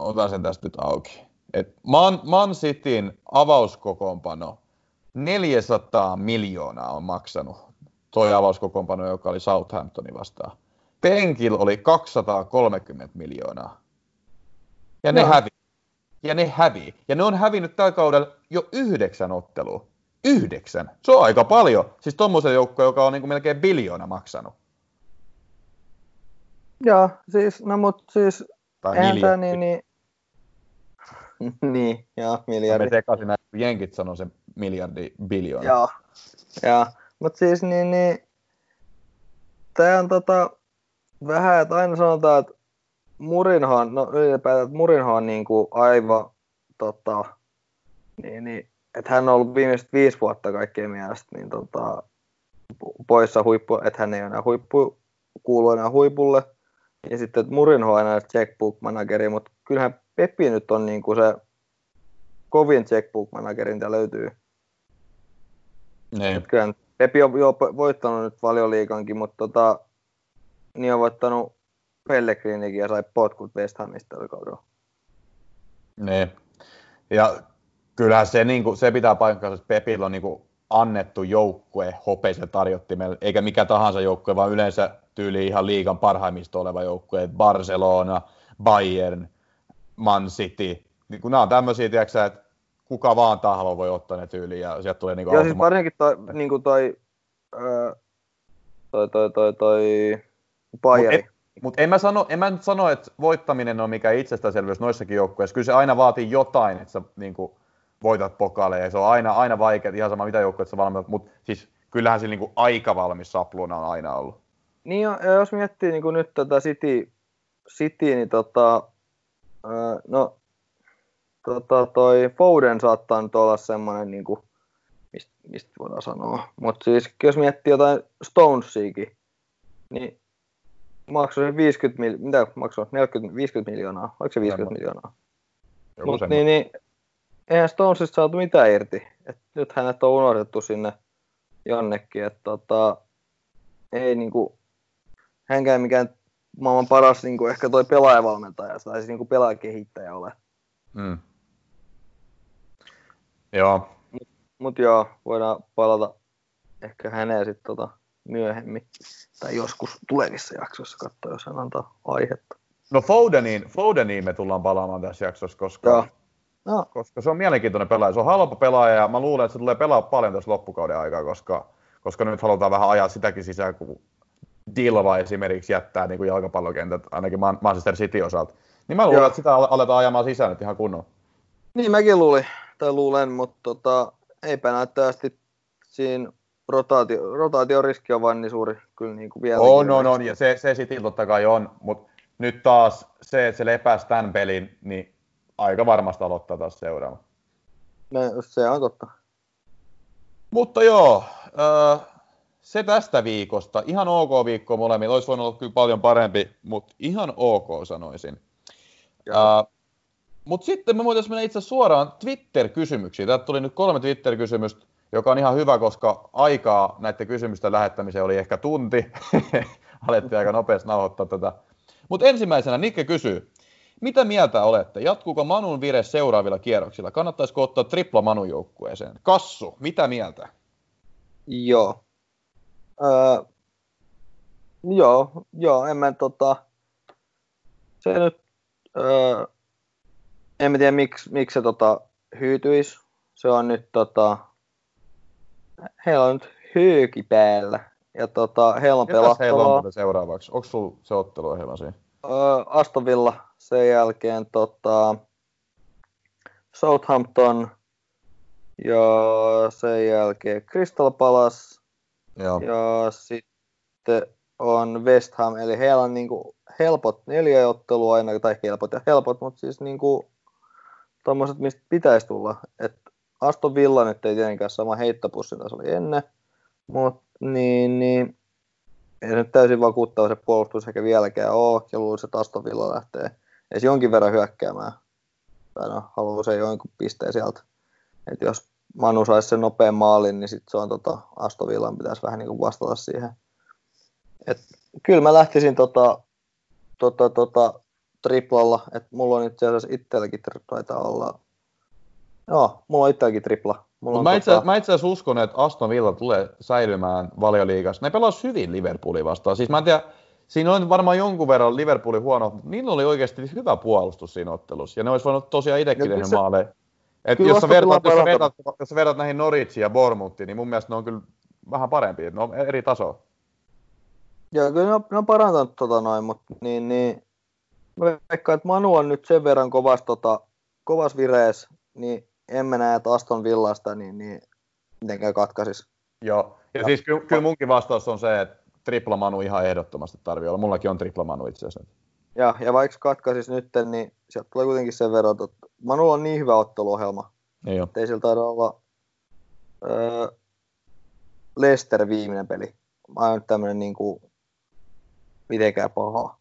otan sen tästä nyt auki. Et Man, Man Cityn avauskokoonpano 400 miljoonaa on maksanut toi avauskokoonpano, joka oli Southamptonin vastaan. Penkil oli 230 miljoonaa. Ja ne no. hävi. Ja ne hävi. Ja ne on hävinnyt tällä kaudella jo yhdeksän ottelua. Yhdeksän. Se on aika paljon. Siis tommosen joukko, joka on niin kuin melkein biljoona maksanut. Joo, siis, no mut siis, tai eihän niin, niin, niin, joo, miljardi. Me sekaisin näin, kun jenkit sanoo sen miljardi biljoona. Joo, joo. Mutta siis niin, niin tämä on tota, vähän, että aina sanotaan, että Murinhan, no ylipäätään, Murinhan on niin kuin aivan, tota, niin, niin, että hän on ollut viimeiset viisi vuotta kaikkien mielestä niin tota, poissa huippu, että hän ei enää huippu, kuulu enää huipulle. Ja sitten, että Murinho on aina checkbook manageri, mutta kyllähän Peppi nyt on niin kuin se kovin checkbook manageri, mitä löytyy. Niin. Kyllähän Pepi on jo voittanut nyt valioliikankin, mutta tota, niin on voittanut Pellegrinikin ja sai potkut West Hamista tällä kaudella. Niin. Ja kyllähän se, niin kuin, se pitää paikkansa, että Pepillä on niin kuin, annettu joukkue hopeisen tarjottimelle, eikä mikä tahansa joukkue, vaan yleensä tyyli ihan liigan parhaimmista oleva joukkue, Barcelona, Bayern, Man City, niin kun nämä on tämmöisiä, tiedätkö, että kuka vaan tahvo voi ottaa ne tyyliin ja sieltä tulee niinku Joo, siis varsinkin toi, niinku toi, öö, toi, toi, toi, toi Bayeri. Mutta mut en, mä sano, en mä nyt sano, että voittaminen on mikä itsestäänselvyys noissakin joukkueissa. Kyllä se aina vaatii jotain, että sä niinku, voitat pokaaleja. Se on aina, aina vaikea, ihan sama mitä joukkueet sä valmentat, mutta siis kyllähän sillä niinku aika valmis sapluuna on aina ollut. Niin ja, jos miettii niin nyt tätä City, City niin tota, öö, no tota, toi Foden saattaa nyt olla semmoinen, niin kuin, mistä, mistä voidaan sanoa. Mutta siis jos miettii jotain Stonesiakin, niin maksoi se 50 mil, mitä maksoi, 40, 50 miljoonaa, oliko se 50 miljoonaa? Mut, niin, niin, eihän Stonesista saatu mitään irti. Et nyt hänet on unohdettu sinne jonnekin, että tota, ei niinku, hänkään mikään maailman paras niinku ehkä toi pelaajavalmentaja tai siis niinku pelaajakehittäjä ole. Mm. Joo. Mut, mut joo, voidaan palata ehkä häneen sitten tota myöhemmin. Tai joskus tulevissa jaksoissa katsoa, jos hän antaa aihetta. No Fodeniin, Fodeniin me tullaan palaamaan tässä jaksossa, koska, joo. No. koska se on mielenkiintoinen pelaaja. Se on halpa pelaaja ja mä luulen, että se tulee pelaa paljon tässä loppukauden aikaa, koska, koska nyt halutaan vähän ajaa sitäkin sisään, kun Dilva esimerkiksi jättää niin kuin jalkapallokentät, ainakin Manchester City osalta. Niin mä luulen, Joo. että sitä aletaan ajamaan sisään nyt ihan kunnolla. Niin mäkin luulin, tai luulen, mutta tota, eipä näyttävästi siinä rotaatio, rotaatioriski on vain niin suuri kyllä niin kuin vielä. On, on, on, ja se, se sitten totta kai on, mutta nyt taas se, että se lepäsi tämän pelin, niin aika varmasti aloittaa taas seuraava. No, se on totta. Mutta joo, äh, se tästä viikosta. Ihan ok viikko molemmilla. Olisi voinut olla kyllä paljon parempi, mutta ihan ok sanoisin. Uh, mutta sitten me voitaisiin mennä itse suoraan Twitter-kysymyksiin. Täältä tuli nyt kolme Twitter-kysymystä. Joka on ihan hyvä, koska aikaa näiden kysymysten lähettämiseen oli ehkä tunti. Alettiin aika nopeasti nauhoittaa tätä. Mutta ensimmäisenä Nikke kysyy, mitä mieltä olette? Jatkuuko Manun vire seuraavilla kierroksilla? Kannattaisiko ottaa tripla Manun joukkueeseen? Kassu, mitä mieltä? Joo. Öö, joo, joo, en mä tota, se nyt, öö, en mä tiedä miksi, miksi se tota, hyytyisi. Se on nyt tota, heillä on nyt hyyki päällä. Ja tota, heillä on pelattavaa. heillä on seuraavaksi? Onko sulla se otteluohjelma siinä? Öö, Aston Villa, sen jälkeen tota, Southampton ja sen jälkeen Crystal Palace Joo. ja sitten on West Ham, eli heillä on niinku helpot neljä ottelua aina, tai helpot ja helpot, mutta siis niinku tommoset, mistä pitäisi tulla. Et Aston Villa nyt ei tietenkään sama heittopussi, mitä se oli ennen, mutta niin, niin ei se nyt täysin vakuuttava se puolustus eikä vieläkään ole, ja luulisin, että Aston Villa lähtee edes jonkin verran hyökkäämään. Tai no, haluaa se jonkun pisteen sieltä. Et jos Manu saisi sen nopean maalin, niin sitten se on tota, Aston Villan pitäisi vähän niin kuin vastata siihen. Et, kyllä mä lähtisin tota, tota, tota, triplalla, että mulla on itse asiassa itselläkin taitaa olla, joo, mulla on itselläkin tripla. Mulla on mä, itse, tota... mä itse asiassa uskon, että Aston Villa tulee säilymään valioliigassa. Ne pelasivat hyvin Liverpoolin vastaan. Siis mä en tiedä, siinä on varmaan jonkun verran Liverpoolin huono, mutta niillä oli oikeasti hyvä puolustus siinä ottelussa. Ja ne olisi voinut tosiaan itsekin tehdä maaleja. Et jos, sä vertaat, jos, sä vertaat, jos sä vertaat näihin Norwichiin ja Bournemouthiin, niin mun mielestä ne on kyllä vähän parempi. Ne on eri taso. Joo, kyllä ne on, ne on parantanut tota noin, mutta niin, niin, mä veikkaan, että Manu on nyt sen verran kovas, tota, kovas virees, niin en mä näe, että Aston Villasta niin, niin mitenkään katkaisis. Joo, ja, ja siis kyllä, kyllä munkin vastaus on se, että tripla Manu ihan ehdottomasti tarvii olla. Mullakin on tripla Manu itse asiassa. Ja, ja vaikka katkaisis nyt, niin sieltä tulee kuitenkin sen verran, että Manu on niin hyvä otteluohjelma. Ei, ei sillä taida olla öö, Lester viimeinen peli. Mä oon tämmönen niinku mitenkään paha.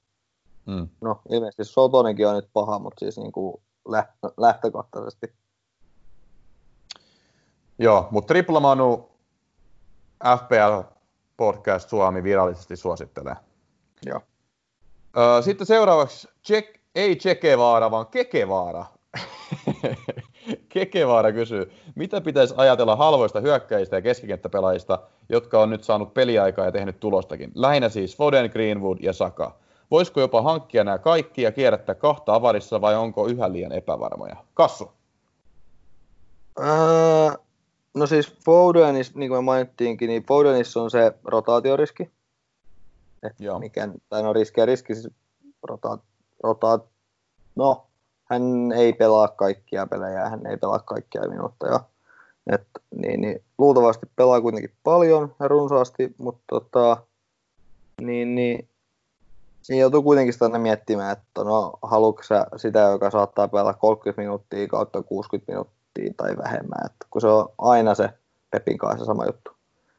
Mm. No ilmeisesti Sotonenkin on nyt paha, mutta siis niinku lähtö, lähtökohtaisesti. Joo, mutta Tripla Manu FPL Podcast Suomi virallisesti suosittelee. Joo. Sitten seuraavaksi check, ei Chekevaara, vaan Kekevaara. Kekevaara kysyy, mitä pitäisi ajatella halvoista hyökkäistä ja keskikenttäpelaajista, jotka on nyt saanut peliaikaa ja tehnyt tulostakin? Lähinnä siis Foden, Greenwood ja Saka. Voisiko jopa hankkia nämä kaikki ja kierrättää kahta avarissa vai onko yhä liian epävarmoja? Kassu. Öö, no siis Fodenis, niin kuin mainittiinkin, niin Fodenissa on se rotaatioriski. Joo. Mikä, tai no riski ja riski, siis rotaat, rotaat, no hän ei pelaa kaikkia pelejä, hän ei pelaa kaikkia minuutteja. Et, niin, niin, luultavasti pelaa kuitenkin paljon ja runsaasti, mutta tota, niin, niin, siinä joutuu kuitenkin sitä miettimään, että no, haluatko sitä, joka saattaa pelata 30 minuuttia kautta 60 minuuttia tai vähemmän, että kun se on aina se Pepin kanssa sama juttu.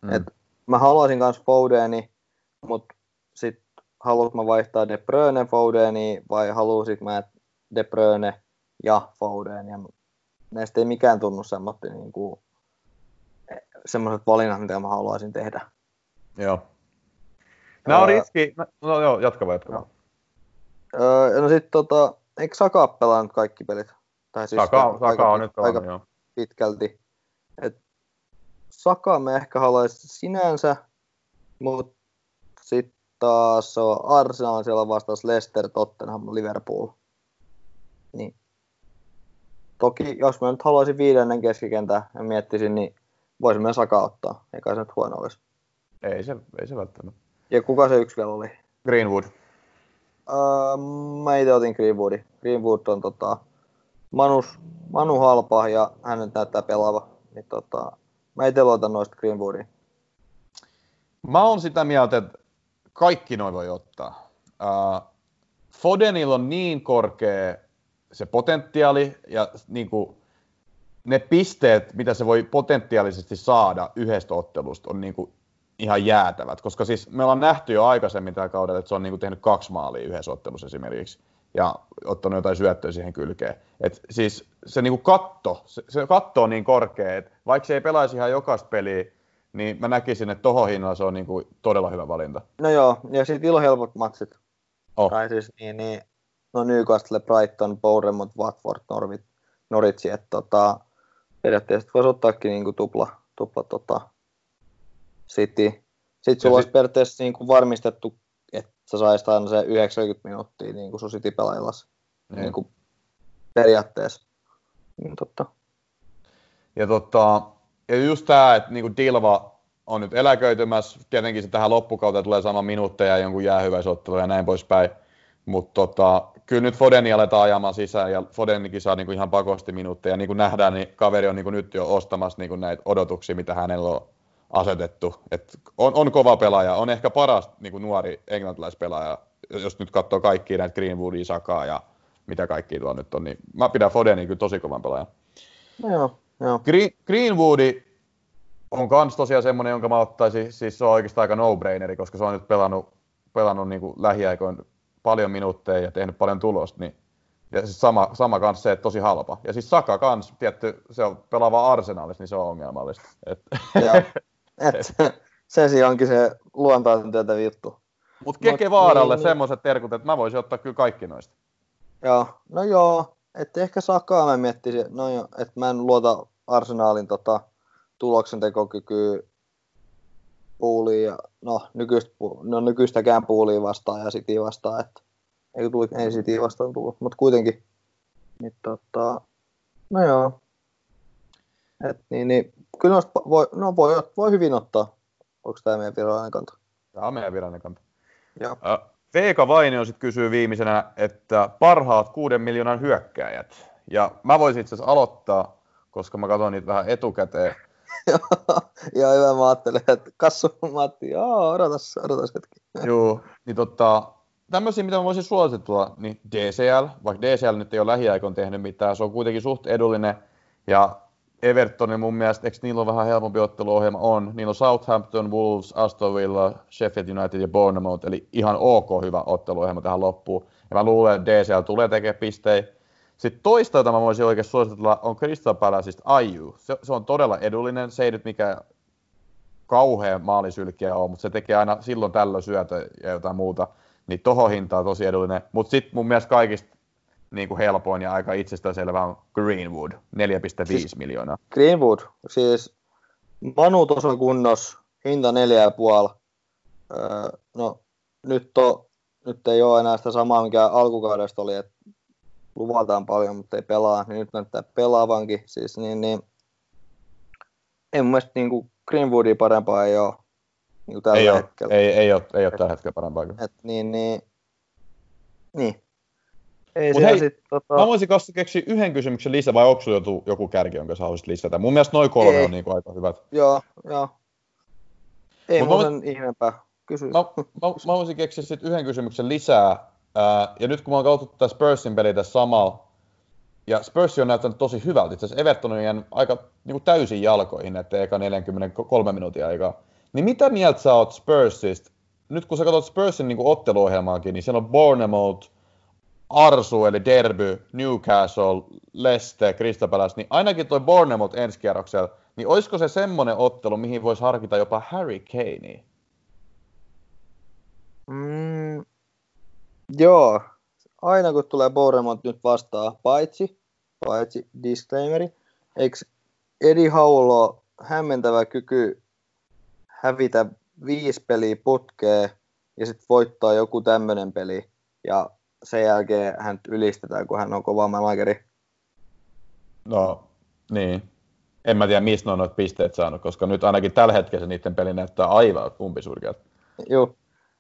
Mm. Et mä haluaisin myös Fodeni, mutta sitten haluaisin mä vaihtaa De Bruyne Fodeni vai haluaisin mä, De Bruyne ja Foden. Ja näistä ei mikään tunnu semmoista niin kuin, semmoiset valinnat, mitä mä haluaisin tehdä. Joo. Nämä on riski. No, no joo, jatka vaan, jatka öö, no sitten tota, eikö Saka pelannut kaikki pelit? Tai siis Saka, Saka aika, on nyt aika joo. pitkälti. Et Saka me ehkä haluaisin sinänsä, mutta sitten taas on Arsenal siellä vastaus Leicester, Tottenham, Liverpool. Niin. Toki jos mä nyt haluaisin viidennen keskikentä ja miettisin, niin voisin myös Saka ottaa. Eikä se nyt huono olisi. Ei se, ei se välttämättä. Ja kuka se yksi vielä oli? Greenwood. Öö, mä itse otin Greenwoodi. Greenwood on tota, Manus, Manu halpa ja hän nyt näyttää pelaava. Niin tota, mä itse luotan noista Greenwoodiin. Mä oon sitä mieltä, että kaikki noin voi ottaa. Uh, Fodenilla on niin korkea se potentiaali ja niin kuin, ne pisteet, mitä se voi potentiaalisesti saada yhdestä ottelusta, on niin kuin ihan jäätävät. Koska siis me ollaan nähty jo aikaisemmin tällä kaudella, että se on niin kuin tehnyt kaksi maalia yhdessä ottelussa esimerkiksi. Ja ottanut jotain syöttöä siihen kylkeen. Et siis se niinku katto, se, se katto on niin korkea, että vaikka se ei pelaisi ihan jokaista peliä, niin mä näkisin, että tohon hinnalla se on niinku todella hyvä valinta. No joo, ja sitten ilo helpot matsit. Oh. Tai siis niin, niin no Newcastle, Brighton, Bournemouth, Watford, Norwich, Norwich että tota, periaatteessa voisi ottaakin niinku tupla, tupla tota, City. Sitten sulla olisi periaatteessa niinku varmistettu, sä saisit aina se 90 minuuttia niin kuin sun. Niin. niin kuin periaatteessa. Niin, totta. Ja, tota, ja just tämä, että niin Dilva on nyt eläköitymässä, tietenkin se tähän loppukauteen tulee sama minuutteja jonkun jäähyväisottelu ja näin poispäin. Mutta tota, kyllä nyt Fodeni aletaan ajamaan sisään ja Fodenikin saa niinku ihan pakosti minuutteja. Niin kuin nähdään, niin kaveri on niinku nyt jo ostamassa niinku näitä odotuksia, mitä hänellä on asetettu. Et on, on kova pelaaja, on ehkä paras niinku nuori englantilaispelaaja, jos nyt katsoo kaikkia näitä Greenwoodia, Sakaa ja mitä kaikki tuo nyt on, niin mä pidän Fodeni kyllä tosi kovan pelaajan. No joo, joo. Green, Greenwoodi on kans tosiaan semmonen, jonka mä ottaisin, siis se on oikeastaan aika no-braineri, koska se on nyt pelannut, pelannut niin kuin lähiaikoin paljon minuutteja ja tehnyt paljon tulosta, niin ja siis sama, sama kanssa se, että tosi halpa. Ja siis Saka kans, tietty, se on pelaava arsenaalissa, niin se on ongelmallista. Et, et, se siinä onkin se luontaisen työtä juttu. Mutta Keke Vaaralle niin, niin. semmoiset terkut, että mä voisin ottaa kyllä kaikki noista. Joo, no joo, että ehkä Sakaa mä miettisin, no jo, että mä en luota Arsenaalin tota, tuloksentekokykyä puuliin ja no, nykyistä, no nykyistäkään puuliin vastaan ja City vastaan, että ei, tuli, ei City vastaan tullut, mutta kuitenkin. Niin, tota, no joo. Et, niin, niin, kyllä noista voi, no voi, voi hyvin ottaa. Onko tämä meidän virallinen kanta? Tämä on meidän virallinen kanta. Joo. Veika Vainio sitten kysyy viimeisenä, että parhaat kuuden miljoonan hyökkääjät. Ja mä voisin itse asiassa aloittaa, koska mä katson niitä vähän etukäteen. Joo, hyvä. Mä ajattelin, että Kassu Matti, joo, odotas, odotas hetki. Joo, niin tota, tämmöisiä, mitä mä voisin suositella, niin DCL, vaikka DCL nyt ei ole lähiaikoin tehnyt mitään, se on kuitenkin suht edullinen, ja Evertonin mun mielestä, eikö niillä on vähän helpompi otteluohjelma? On. Niillä on Southampton, Wolves, Aston Villa, Sheffield United ja Bournemouth, eli ihan ok hyvä otteluohjelma tähän loppuun. Ja mä luulen, että DCL tulee tekemään pistejä. Sitten toista, jota mä voisin oikein suositella, on Crystal Palaceista Ayu. Se, se, on todella edullinen. Se ei nyt mikä kauhean maalisylkiä ole, mutta se tekee aina silloin tällöin syötä ja jotain muuta. Niin toho hinta on tosi edullinen. Mutta sitten mun mielestä kaikista niin kuin helpoin ja aika itsestäänselvä on Greenwood, 4,5 siis miljoonaa. Greenwood, siis Manu tuossa kunnos, hinta 4,5. Öö, no nyt, on, nyt ei ole enää sitä samaa, mikä alkukaudesta oli, että luvataan paljon, mutta ei pelaa, niin nyt näyttää pelaavankin. Siis, niin, niin, ei mun mielestä niin kuin Greenwoodia parempaa ei ole niin tällä ei hetkellä. Ole, ei, ei, ole, ei ole tällä hetkellä parempaa. Et, niin, niin, niin. Ei Mut hei, sit, tota... mä voisin kanssa keksiä yhden kysymyksen lisää, vai onko joku, joku kärki, jonka sä haluaisit lisätä? Mun mielestä noin kolme ei. on niin kuin aika hyvät. Joo, joo. Ei Mut mun sen mä... ihmeempää. Kysy. Mä, mä, mä voisin keksiä sitten yhden kysymyksen lisää, Ää, ja nyt kun mä oon katsottu tätä Spursin peliä tässä samalla, ja Spurs on näyttänyt tosi hyvältä. Itse asiassa Everton on jäänyt aika niin täysin jalkoihin, että eka 43 minuutin aikaa. Niin mitä mieltä sä oot Spursista? Nyt kun sä katsot Spursin niin otteluohjelmaakin, niin siellä on Bournemouth, Arsu eli Derby, Newcastle, Leicester, Crystal Palace, niin ainakin toi Bournemouth ensi kierroksella, niin olisiko se semmoinen ottelu, mihin voisi harkita jopa Harry Kanea? Mm, Joo, aina kun tulee Bournemouth nyt vastaan, paitsi, paitsi disclaimeri, eikö Edi Haulo hämmentävä kyky hävitä viisi peliä putkeen ja sitten voittaa joku tämmöinen peli ja sen jälkeen hän ylistetään, kun hän on kova manageri. No, niin. En mä tiedä, mistä ne on noita pisteet saanut, koska nyt ainakin tällä hetkellä niiden peli näyttää aivan umpisurkealta. Joo,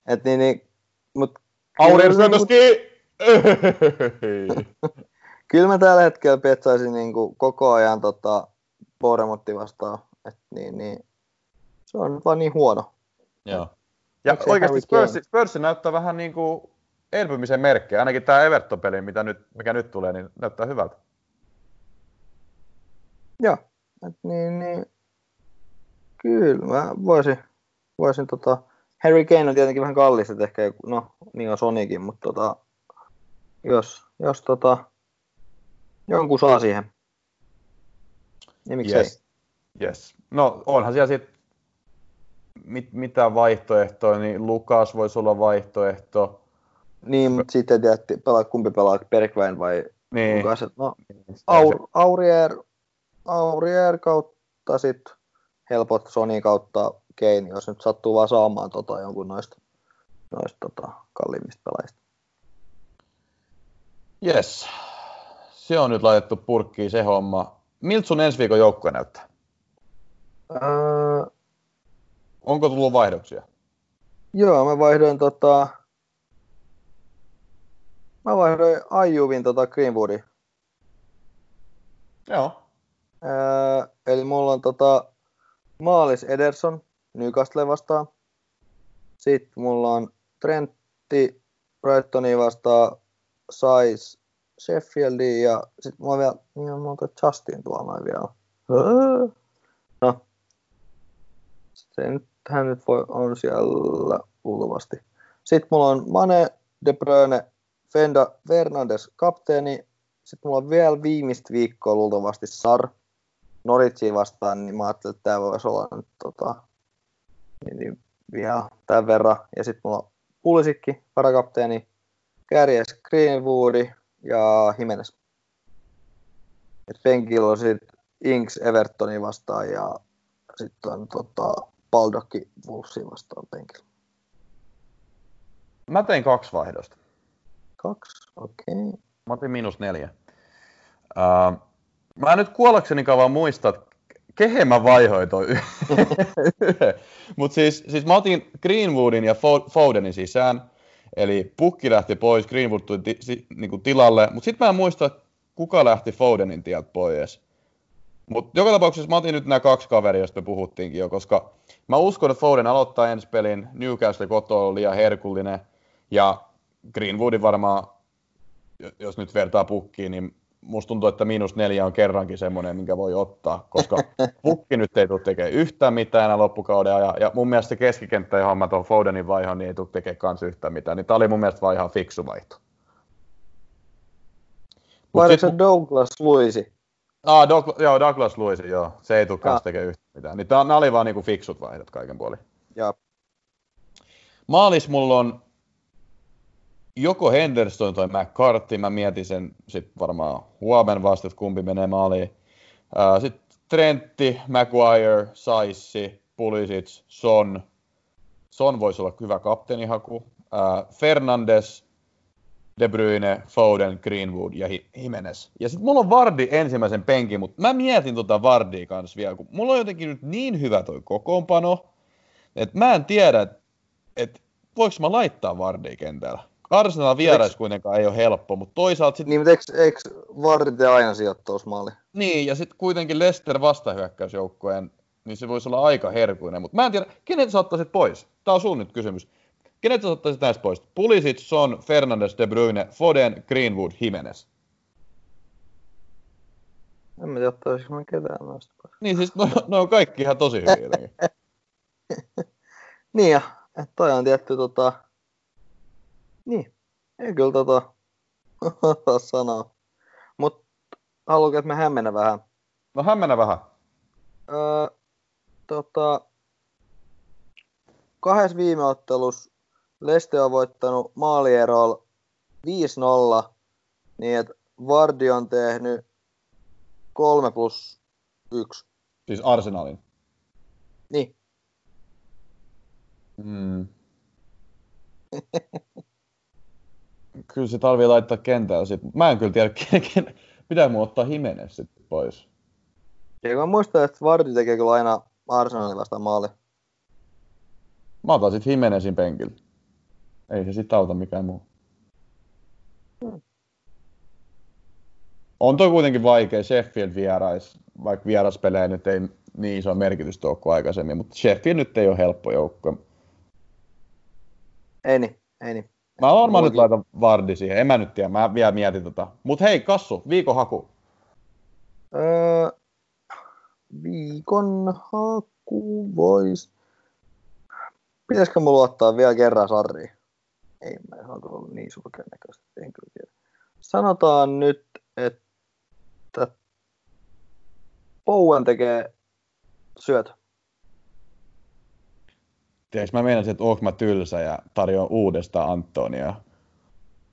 et niin, niin mutta Aurel syötöski! Kyllä mä tällä hetkellä petsaisin niin kuin koko ajan tota, Boremotti vastaan. Et niin, niin, se on vaan niin huono. Joo. Ja oikeasti Spurs, Spurs näyttää vähän niin kuin elpymisen merkkejä. Ainakin tämä Everton-peli, mitä nyt, mikä nyt tulee, niin näyttää hyvältä. Joo. Et niin, niin, kyllä mä voisin, voisin tota, Harry Kane on tietenkin vähän kallis, että ehkä joku, no niin on Sonikin, mutta tota, Jos, jos tota, jonkun saa siihen. Niin miksei? Yes. yes. No onhan siellä sitten mit, mitä vaihtoehtoja, niin Lukas voisi olla vaihtoehto. Niin, mutta sitten tiedät, pelaa, kumpi pelaa, Bergwijn vai niin. Lukas. No, Aur, Aurier, Aurier kautta sitten helpot Sony kautta Kane, jos nyt sattuu vaan saamaan tota, jonkun noista, noista tota, kalliimmista pelaajista. Yes. Se on nyt laitettu purkkiin se homma. Miltä sun ensi viikon joukkoja näyttää? Öö... Onko tullut vaihdoksia? Joo, mä vaihdoin tota... Mä vaihdoin Ajuvin tota Greenwoodin. Joo. Öö, eli mulla on tota Maalis Ederson Newcastle vastaan. Sitten mulla on Trentti Brightoni vastaan Sais Sheffieldiin ja sitten mulla on vielä, niin on monta Justin tuolla noin vielä. No, se nyt, hän nyt voi, on siellä luultavasti. Sitten mulla on Mane, De Bruyne, Fenda, Fernandes kapteeni. Sitten mulla on vielä viimeistä viikkoa luultavasti Sar. Noritsiin vastaan, niin mä ajattelin, että tämä voisi olla nyt tota, niin, niin vielä tämän verran. Ja sitten mulla on Pulisikki, varakapteeni, Kärjes, Greenwoodi ja Jimenez. Et penkillä on sitten Inks Evertoni vastaan ja sitten on tota, Baldokki Wolvesin vastaan penkillä. Mä tein kaksi vaihdosta. Kaksi, okei. Okay. Mä otin miinus neljä. Uh, mä nyt kuollakseni kauan muista, että kehen mä vaihoin toi Mutta siis, siis mä otin Greenwoodin ja Fodenin sisään, eli pukki lähti pois, Greenwood tuli ti, si, niinku tilalle, mutta sitten mä en muista, kuka lähti Fodenin tieltä pois. Mutta joka tapauksessa mä otin nyt nämä kaksi kaveria, joista me puhuttiinkin jo, koska mä uskon, että Foden aloittaa ensi pelin, Newcastle koto on liian herkullinen, ja Greenwoodin varmaan, jos nyt vertaa pukkiin, niin musta tuntuu, että miinus neljä on kerrankin semmoinen, minkä voi ottaa, koska pukki nyt ei tule tekemään yhtään mitään enää loppukauden ja, ja mun mielestä se keskikenttä, johon mä tuon Fodenin vaihon, niin ei tule tekemään kans yhtään mitään, niin tää oli mun mielestä vaan ihan fiksu vaihto. Vai sit... se Douglas Luisi? Ah, Doug, joo, Douglas Luisi, joo. Se ei tule kans tekemään yhtään mitään. Niin nämä oli vaan niinku fiksut vaihdot kaiken puolin. Joo. Maalis mulla on joko Henderson tai McCarthy, mä mietin sen sitten varmaan huomen vasta, että kumpi menee maaliin. Sitten Trentti, Maguire, Saissi, Pulisic, Son. Son voisi olla hyvä kapteenihaku. Fernandes, De Bruyne, Foden, Greenwood ja Jimenez. Ja sitten mulla on Vardi ensimmäisen penkin, mutta mä mietin tota Vardia kanssa vielä, kun mulla on jotenkin nyt niin hyvä toi kokoonpano, että mä en tiedä, että et, voiko mä laittaa Vardia kentällä. Arsenal vierais kuitenkaan ei ole helppo, mutta toisaalta sitten... Niin, mutta eikö, eikö aina sijoittausmaali? Niin, ja sitten kuitenkin Leicester vastahyökkäysjoukkojen, niin se voisi olla aika herkuinen. Mutta mä en tiedä, kenet sä ottaisit pois? Tämä on sun nyt kysymys. Kenet sä ottaisit näistä pois? Pulisic, Son, Fernandes, De Bruyne, Foden, Greenwood, Jimenez. En mä tiedä, ottaisinko mä ketään noista pois. Niin, siis no, no on kaikki ihan tosi hyviä niin ja, että toi on tietty tota, niin, ei kyllä tota sanoa. Mutta haluatko, että me hämmennä vähän? No hämmennä vähän. Öö, tota, kahdessa viime ottelussa Leste on voittanut maalierolla 5-0, niin että Vardi on tehnyt 3 plus 1. Siis Arsenalin? Niin. Mm. kyllä se tarvii laittaa kentällä sit. Mä en kyllä tiedä, ken, pitää mun ottaa Jimenez sitten pois. Ja mä muistan, että Vardy tekee kyllä aina Arsenalin vasta maali. Mä otan sit Jimenezin penkillä. Ei se sit auta mikään muu. Hmm. On toi kuitenkin vaikea. Sheffield vierais, vaikka vieraspelejä nyt ei niin iso merkitys tuo kuin aikaisemmin, mutta Sheffield nyt ei ole helppo joukko. Ei niin, ei niin. Mä varmaan nyt laitan Vardi siihen, en mä nyt tiedä, mä vielä mietin tota. Mut hei, Kassu, viikon haku. Öö, viikon haku vois... Pitäisikö mulla ottaa vielä kerran Sarri? Ei, mä en ole niin sulkeen näköistä, en kyllä tiedä. Sanotaan nyt, että Bowen tekee syöt. Tiedätkö, mä meinasin, että oonko mä tylsä ja tarjoan uudestaan Antonia.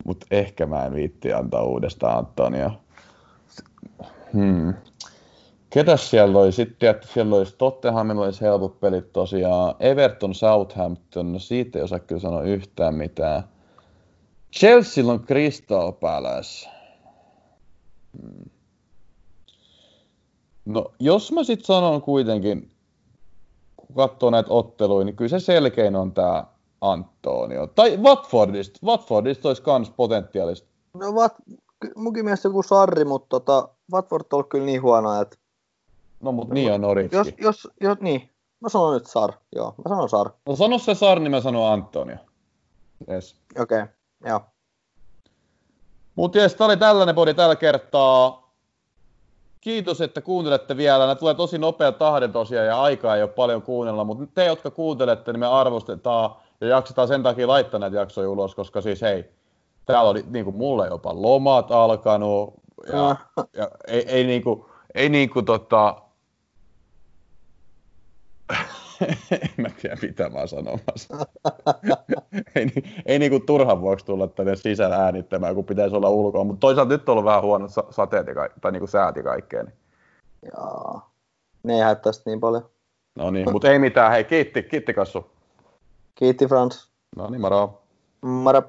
Mutta ehkä mä en viitti antaa uudestaan Antonia. Hmm. Ketäs siellä oli sitten, että siellä olisi Tottenhamilla olisi helpot pelit tosiaan. Everton, Southampton, no siitä ei osaa kyllä sanoa yhtään mitään. Chelsea on Crystal Palace. Hmm. No, jos mä sitten sanon kuitenkin, kun katsoo näitä otteluja, niin kyllä se selkein on tämä Antonio. Tai Watfordista. Watfordista olisi kans potentiaalista. No Wat, munkin mielestä joku Sarri, mutta tota, Watford on kyllä niin huono, että... No mut niin on Noritski. Jos, jos, jos, niin. Mä sanon nyt Sar, joo. Mä sanon Sar. No sano se Sar, niin mä sanon Antonio. Yes. Okei, okay. joo. Mut jes, tää oli tällainen body tällä kertaa kiitos, että kuuntelette vielä. Nämä tulee tosi nopea tahden tosiaan ja aikaa ei ole paljon kuunnella, mutta te, jotka kuuntelette, niin me arvostetaan ja jaksetaan sen takia laittaa näitä jaksoja ulos, koska siis hei, täällä oli niin kuin mulle jopa lomat alkanut ja, ja ei, ei, niin kuin, ei niin kuin tota, en mä tiedä mitä mä oon sanomassa. ei, ei niinku turhan vuoksi tulla tänne sisällä äänittämään, kun pitäisi olla ulkoa, mutta toisaalta nyt on ollut vähän huonot sateet ja ka- tai niinku säät ja kaikkea. Niin. Joo. Ne ei haittaa niin paljon. No niin, mutta ei mitään. Hei, kiitti, kiitti Kassu. Kiitti Frans. No niin, moro. Moro.